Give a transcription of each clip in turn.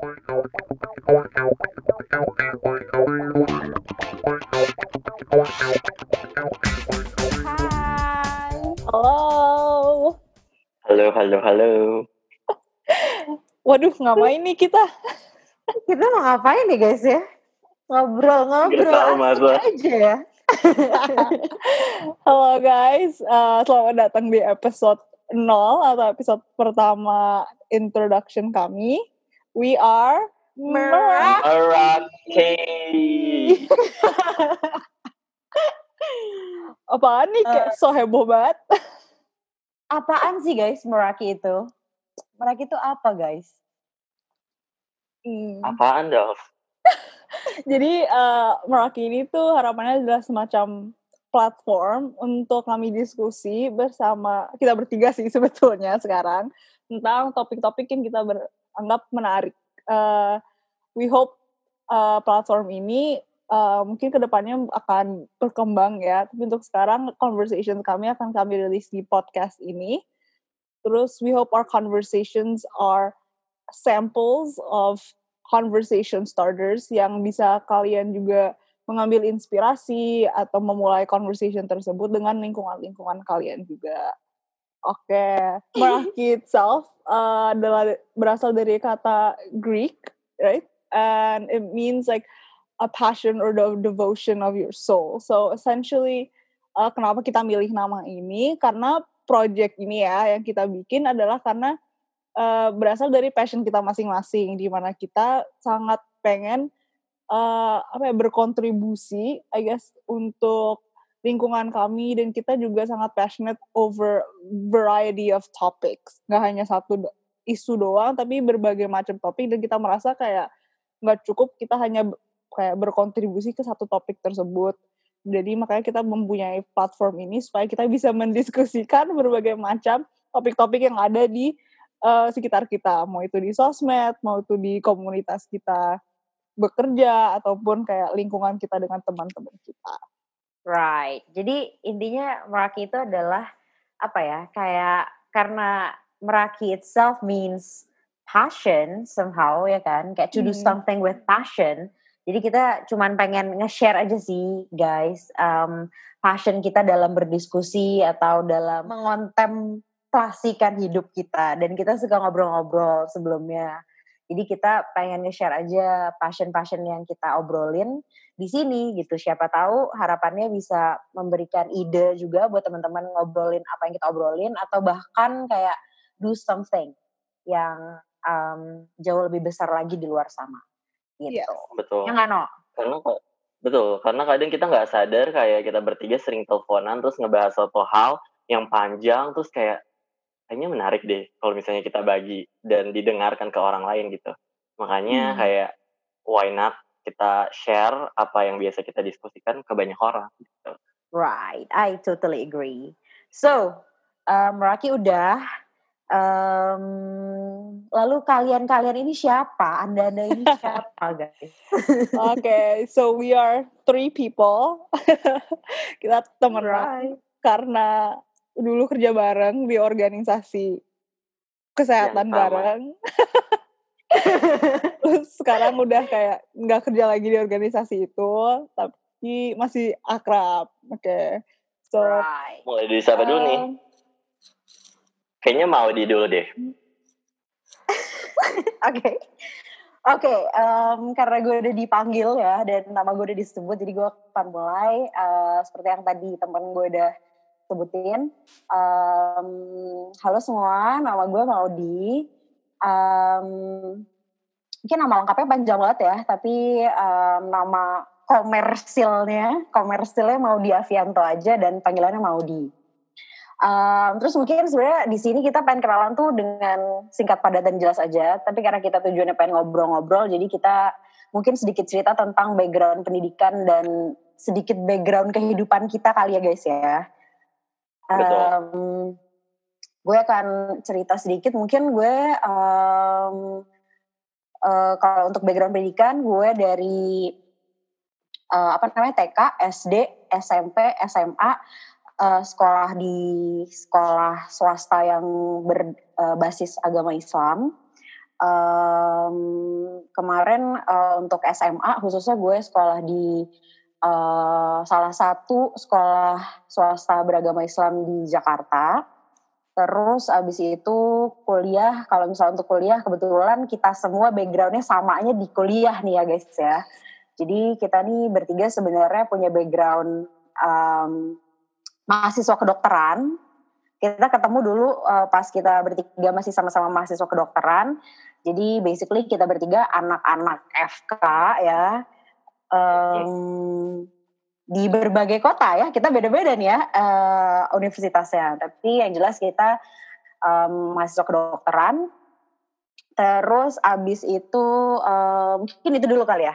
Hai. Halo. Halo, halo, halo. Waduh, ngapain nih kita? Kita mau ngapain nih guys ya? Ngobrol-ngobrol aja ya. Halo guys, Uh, selamat datang di episode 0 atau episode pertama introduction kami. We are Merak. Meraki. Apaan nih kayak so heboh banget? Apaan sih guys Meraki itu? Meraki itu apa guys? Hmm. Apaan, Dov? Jadi uh, Meraki ini tuh harapannya adalah semacam platform untuk kami diskusi bersama kita bertiga sih sebetulnya sekarang tentang topik-topik yang kita beranggap menarik. Uh, we hope uh, platform ini uh, mungkin ke depannya akan berkembang ya. Tapi untuk sekarang conversation kami akan kami rilis di podcast ini. Terus we hope our conversations are samples of conversation starters yang bisa kalian juga mengambil inspirasi atau memulai conversation tersebut dengan lingkungan-lingkungan kalian juga. Oke, Meraki itself uh, adalah berasal dari kata Greek, right? And it means like a passion or the devotion of your soul. So essentially, uh, kenapa kita milih nama ini? Karena project ini ya yang kita bikin adalah karena uh, berasal dari passion kita masing-masing, di mana kita sangat pengen uh, apa ya berkontribusi, I guess untuk lingkungan kami dan kita juga sangat passionate over variety of topics, nggak hanya satu isu doang, tapi berbagai macam topik dan kita merasa kayak nggak cukup kita hanya kayak berkontribusi ke satu topik tersebut. Jadi makanya kita mempunyai platform ini supaya kita bisa mendiskusikan berbagai macam topik-topik yang ada di uh, sekitar kita, mau itu di sosmed, mau itu di komunitas kita bekerja ataupun kayak lingkungan kita dengan teman-teman kita. Right. Jadi intinya Meraki itu adalah apa ya? Kayak karena Meraki itself means passion somehow ya kan? Kayak to do Hmm. something with passion. Jadi kita cuman pengen nge-share aja sih guys um, passion kita dalam berdiskusi atau dalam mengontemplasikan hidup kita dan kita suka ngobrol-ngobrol sebelumnya. Jadi kita pengen nge-share aja passion-passion yang kita obrolin di sini gitu. Siapa tahu harapannya bisa memberikan ide juga buat teman-teman ngobrolin apa yang kita obrolin atau bahkan kayak do something yang um, jauh lebih besar lagi di luar sana. Gitu. Yes. Betul. Ya nggak, no? Karena kok- betul, karena kadang kita nggak sadar kayak kita bertiga sering teleponan terus ngebahas suatu hal yang panjang terus kayak kayaknya menarik deh kalau misalnya kita bagi dan didengarkan ke orang lain gitu. Makanya Hmm. kayak why not kita share apa yang biasa kita diskusikan ke banyak orang gitu. Right, I totally agree. So, um, Raki udah. Um, lalu kalian-kalian ini siapa? Anda-anda ini siapa, guys? Oke, so we are three people. kita teman Right. karena dulu kerja bareng di organisasi kesehatan bareng. Terus sekarang udah kayak nggak kerja lagi di organisasi itu, tapi masih akrab. Oke, so Right. Mulai dari siapa dulu nih? um, Kayaknya mau di dulu deh. Oke. Oke, em, karena gue udah dipanggil ya dan nama gue udah disebut, jadi gue akan mulai eh, seperti yang tadi temen gue udah sebutin. Em, halo semua, nama gue Maudi. Em, mungkin nama lengkapnya panjang banget ya, tapi em, nama komersilnya, komersilnya Maudi Avianto aja dan panggilannya Maudi. Um, terus mungkin sebenarnya di sini kita pengen kenalan tuh dengan singkat padat dan jelas aja. Tapi karena kita tujuannya pengen ngobrol-ngobrol, jadi kita mungkin sedikit cerita tentang background pendidikan dan sedikit background kehidupan kita kali ya guys ya. Um, gue akan cerita sedikit. Mungkin gue um, eh, kalau untuk background pendidikan gue dari eh, apa namanya TK, SD, SMP, SMA eh, sekolah di sekolah swasta yang berbasis agama Islam. Em, kemarin uh, untuk SMA khususnya gue sekolah di uh, salah satu sekolah swasta beragama Islam di Jakarta. Terus abis itu kuliah, kalau misalnya untuk kuliah kebetulan kita semua backgroundnya samanya di kuliah nih ya guys ya. Jadi kita nih bertiga sebenarnya punya background um, mahasiswa kedokteran. Kita ketemu dulu uh, pas kita bertiga masih sama-sama mahasiswa kedokteran. Jadi basically kita bertiga anak-anak FK ya. Um, di berbagai kota ya kita beda-beda nih ya uh, universitasnya. Tapi yang jelas kita um, mahasiswa kedokteran. Terus abis itu um, mungkin itu dulu kali ya.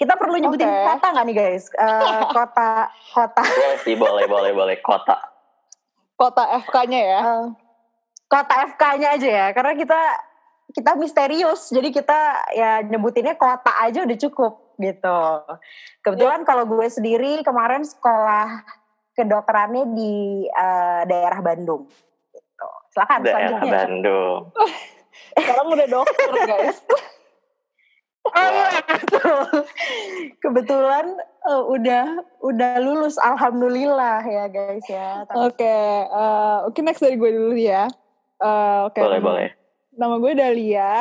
Kita perlu nyebutin okay. kota nggak nih guys? Uh, kota kota. Boleh sih boleh boleh boleh. Kota. Kota FK-nya ya? Uh, kota FK-nya aja ya karena kita kita misterius. Jadi kita ya nyebutinnya kota aja udah cukup gitu. Kebetulan ya. kalau gue sendiri kemarin sekolah kedokterannya di uh, daerah Bandung. Gitu. Silakan daerah selanjutnya. Bandung. Sekarang udah dokter guys. Oh iya betul. Kebetulan uh, udah udah lulus alhamdulillah ya guys ya. Oke, okay, uh, oke okay, next dari gue dulu ya. Uh, Oke. Okay, boleh nama, boleh. Nama gue Dalia.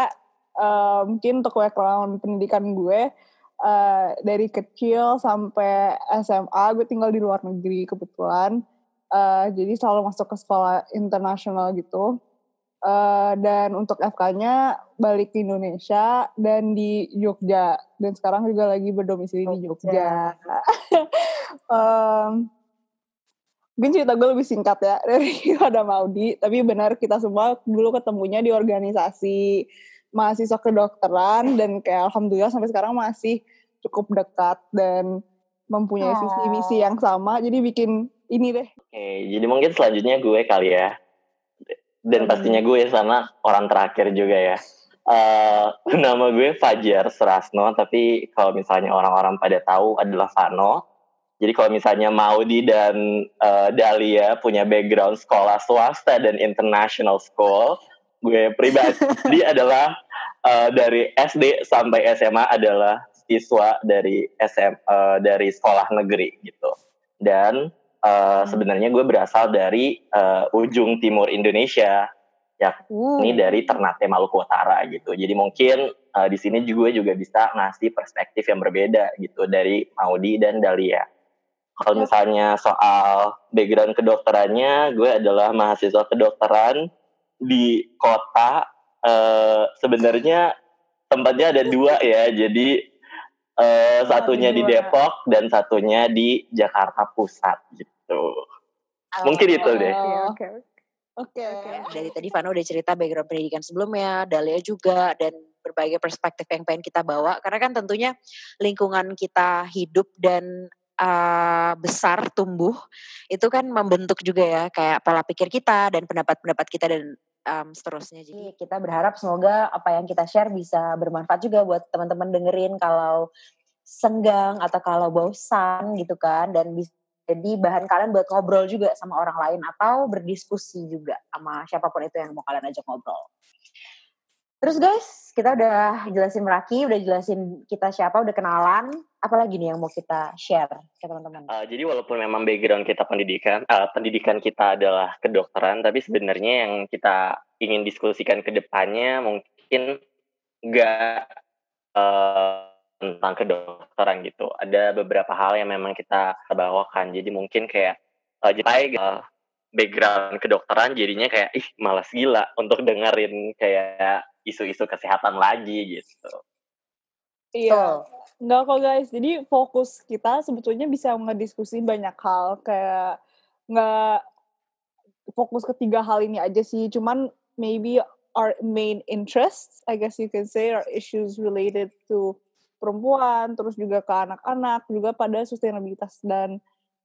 Uh, mungkin untuk background pendidikan gue, uh, dari kecil sampai SMA gue tinggal di luar negeri kebetulan. Uh, jadi selalu masuk ke sekolah internasional gitu. Uh, dan untuk FK-nya balik ke Indonesia dan di Jogja. Dan sekarang juga lagi berdomisili di Jogja. Um, mungkin cerita gue lebih singkat ya dari ada Maudi. Tapi benar kita semua dulu ketemunya di organisasi mahasiswa kedokteran dan kayak alhamdulillah sampai sekarang masih cukup dekat dan mempunyai oh. visi misi yang sama jadi bikin ini deh. Oke, jadi mungkin selanjutnya gue kali ya. Dan hmm. pastinya gue sama orang terakhir juga ya. Uh, nama gue Fajar Serasno, tapi kalau misalnya orang-orang pada tahu adalah Fano. Jadi kalau misalnya Maudi dan uh, Dahlia punya background sekolah swasta dan international school, gue pribadi adalah uh, dari SD sampai SMA adalah siswa dari SM uh, dari sekolah negeri gitu. Dan uh, sebenarnya gue berasal dari uh, ujung timur Indonesia, ya ini dari Ternate Maluku Utara gitu. Jadi mungkin uh, di sini juga juga bisa ngasih perspektif yang berbeda gitu dari Maudi dan Dahlia. Kalau ya. misalnya soal background kedokterannya, gue adalah mahasiswa kedokteran di kota. Uh, sebenarnya tempatnya ada dua ya, jadi uh, satunya di Depok dan satunya di Jakarta Pusat gitu. Oh, Mungkin itu deh. Oke. Oke. Dari tadi Vano udah cerita background pendidikan sebelumnya, Dalia juga dan berbagai perspektif yang pengen kita bawa karena kan tentunya lingkungan kita hidup dan uh, besar tumbuh itu kan membentuk juga ya kayak pola pikir kita dan pendapat-pendapat kita dan um, seterusnya. Jadi kita berharap semoga apa yang kita share bisa bermanfaat juga buat teman-teman dengerin kalau senggang atau kalau bosan gitu kan dan bisa jadi bahan kalian buat ngobrol juga sama orang lain atau berdiskusi juga sama siapa pun itu yang mau kalian ajak ngobrol. Terus guys, kita udah jelasin Meraki, udah jelasin kita siapa, udah kenalan. Apalagi nih yang mau kita share ke teman-teman? Uh, jadi walaupun memang background kita pendidikan, uh, pendidikan kita adalah kedokteran, tapi sebenarnya yang kita ingin diskusikan ke depannya mungkin nggak uh, tentang kedokteran gitu. Ada beberapa hal yang memang kita bawakan. Jadi mungkin kayak uh, jadi uh, background kedokteran jadinya kayak ih malas gila untuk dengerin kayak isu-isu kesehatan lagi gitu. Iya. Enggak kok guys. Jadi fokus kita sebetulnya bisa ngediskusi banyak hal kayak nggak fokus ketiga hal ini aja sih. Cuman maybe our main interests, I guess you can say, are issues related to perempuan, terus juga ke anak-anak, juga pada sustainabilitas dan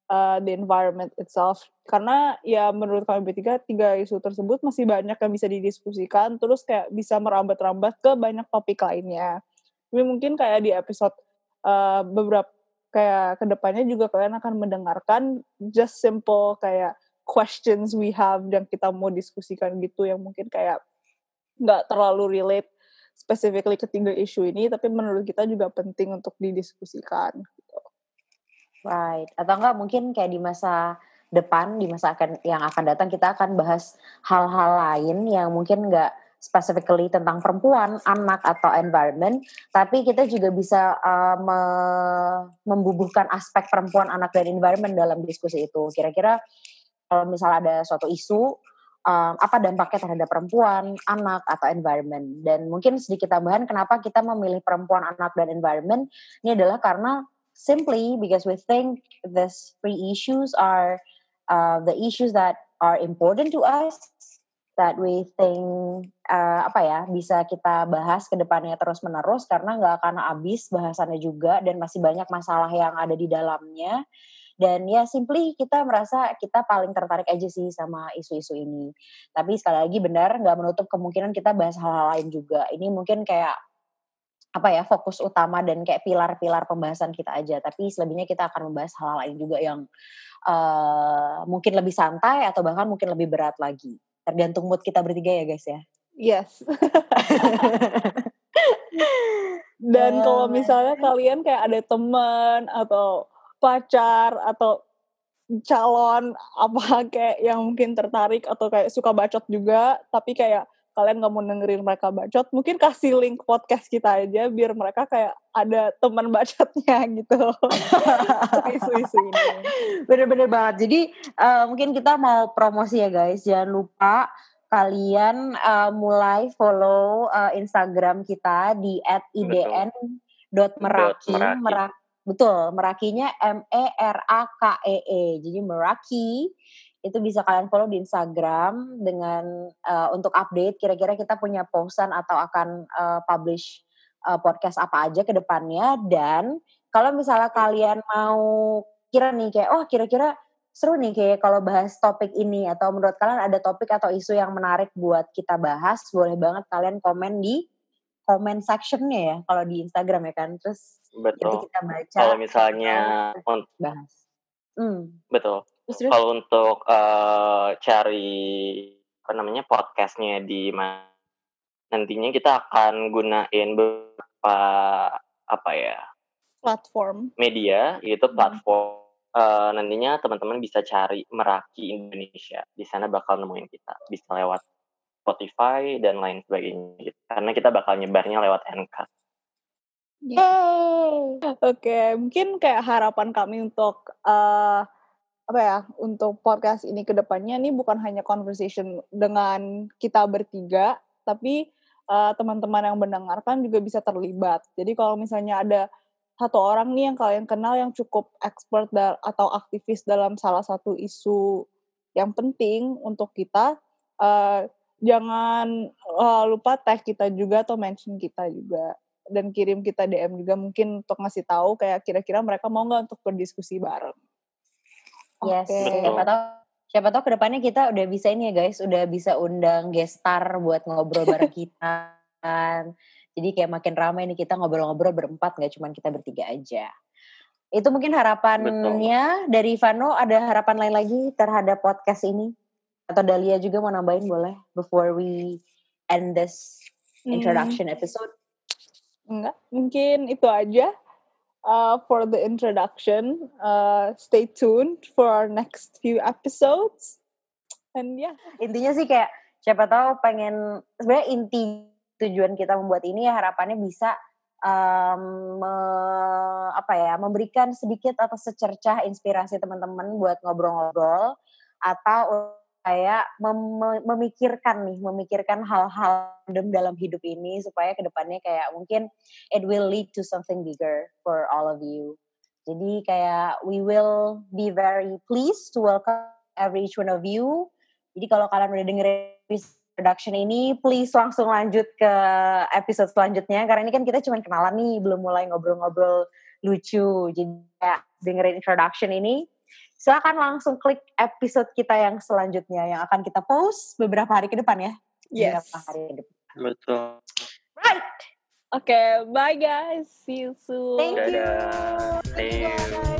uh, the environment itself. Karena ya menurut kami bertiga, tiga isu tersebut masih banyak yang bisa didiskusikan, terus kayak bisa merambat-rambat ke banyak topik lainnya. Tapi mungkin kayak di episode uh, beberapa kayak ke depannya juga kalian akan mendengarkan just simple kayak questions we have yang kita mau diskusikan gitu yang mungkin kayak nggak terlalu relate specifically ketiga isu ini, tapi menurut kita juga penting untuk didiskusikan. Right. Atau enggak mungkin kayak di masa depan, di masa akan yang akan datang kita akan bahas hal-hal lain yang mungkin enggak specifically tentang perempuan, anak atau environment, tapi kita juga bisa uh, me membubuhkan aspek perempuan, anak dan environment dalam diskusi itu. Kira-kira kalau misalnya ada suatu isu um, apa dampaknya terhadap perempuan, anak atau environment. Dan mungkin sedikit tambahan kenapa kita memilih perempuan, anak dan environment ini adalah karena simply because we think these three issues are uh, the issues that are important to us that we think uh, apa ya bisa kita bahas ke depannya terus menerus karena nggak akan habis bahasannya juga dan masih banyak masalah yang ada di dalamnya. Dan ya simply kita merasa kita paling tertarik aja sih sama isu-isu ini. Tapi sekali lagi benar nggak menutup kemungkinan kita bahas hal-hal lain juga. Ini mungkin kayak apa ya fokus utama dan kayak pilar-pilar pembahasan kita aja. Tapi selebihnya kita akan membahas hal-hal lain juga yang uh, mungkin lebih santai atau bahkan mungkin lebih berat lagi. Tergantung mood kita bertiga ya guys ya. Yes. Dan kalau misalnya kalian kayak ada teman atau pacar atau calon apa kayak yang mungkin tertarik atau kayak suka bacot juga tapi kayak kalian nggak mau dengerin mereka bacot mungkin kasih link podcast kita aja biar mereka kayak ada teman bacotnya gitu. Isu-isu ini. Bener-bener banget. Jadi uh, mungkin kita mau promosi ya guys. Jangan lupa kalian uh, mulai follow uh, Instagram kita di @idn.meraki meraki. Betul, Merakinya M E R A K E E. Jadi Meraki itu bisa kalian follow di Instagram dengan uh, untuk update kira-kira kita punya posan atau akan uh, publish uh, podcast apa aja ke depannya. Dan kalau misalnya kalian mau kira nih kayak oh kira-kira seru nih kayak kalau bahas topik ini atau menurut kalian ada topik atau isu yang menarik buat kita bahas boleh banget kalian komen di comment sectionnya ya kalau di Instagram ya kan. Terus betul. kita baca kalau misalnya untuk bahas. Hmm. betul terus, kalau untuk uh, cari apa namanya podcastnya di mana nantinya kita akan gunain beberapa apa ya platform media yaitu hmm. platform hmm. uh, nantinya teman-teman bisa cari Meraki Indonesia di sana bakal nemuin kita bisa lewat Spotify dan lain sebagainya gitu. karena kita bakal nyebarnya lewat Anchor. Oke, okay. mungkin kayak harapan kami untuk uh, apa ya untuk podcast ini ke depannya ini bukan hanya conversation dengan kita bertiga, tapi uh, teman-teman yang mendengarkan juga bisa terlibat. Jadi kalau misalnya ada satu orang nih yang kalian kenal yang cukup expert atau aktivis dalam salah satu isu yang penting untuk kita, uh, jangan uh, lupa tag kita juga atau mention kita juga dan kirim kita DM juga mungkin untuk ngasih tahu kayak kira-kira mereka mau nggak untuk berdiskusi bareng. Yes, okay. siapa tahu siapa tahu ke depannya kita udah bisa ini ya guys, udah bisa undang gestar buat ngobrol bareng kita. Jadi kayak makin ramai nih kita ngobrol-ngobrol berempat nggak cuma kita bertiga aja. Itu mungkin harapannya Betul. dari Vano ada harapan lain lagi terhadap podcast ini? atau Dalia juga mau nambahin boleh before we end this hmm. introduction hmm. episode? Enggak, mungkin itu aja uh, for the introduction. Uh, stay tuned for our next few episodes. And yeah. Intinya sih kayak siapa tahu pengen sebenarnya inti tujuan kita membuat ini ya harapannya bisa um, me, apa ya memberikan sedikit atau secercah inspirasi teman-teman buat ngobrol-ngobrol atau kayak mem memikirkan nih, memikirkan hal-hal dalam hidup ini supaya ke depannya kayak mungkin it will lead to something bigger for all of you. Jadi kayak we will be very pleased to welcome every each one of you. Jadi kalau kalian udah dengerin production ini, please langsung lanjut ke episode selanjutnya karena ini kan kita cuma kenalan nih, belum mulai ngobrol-ngobrol lucu. Jadi kayak dengerin introduction ini, Silahkan langsung klik episode kita yang selanjutnya yang akan kita post beberapa hari ke depan ya. Yes. Beberapa hari ke depan. Betul. Right. Oke, okay, bye guys. See you soon. Thank you. Thank you guys.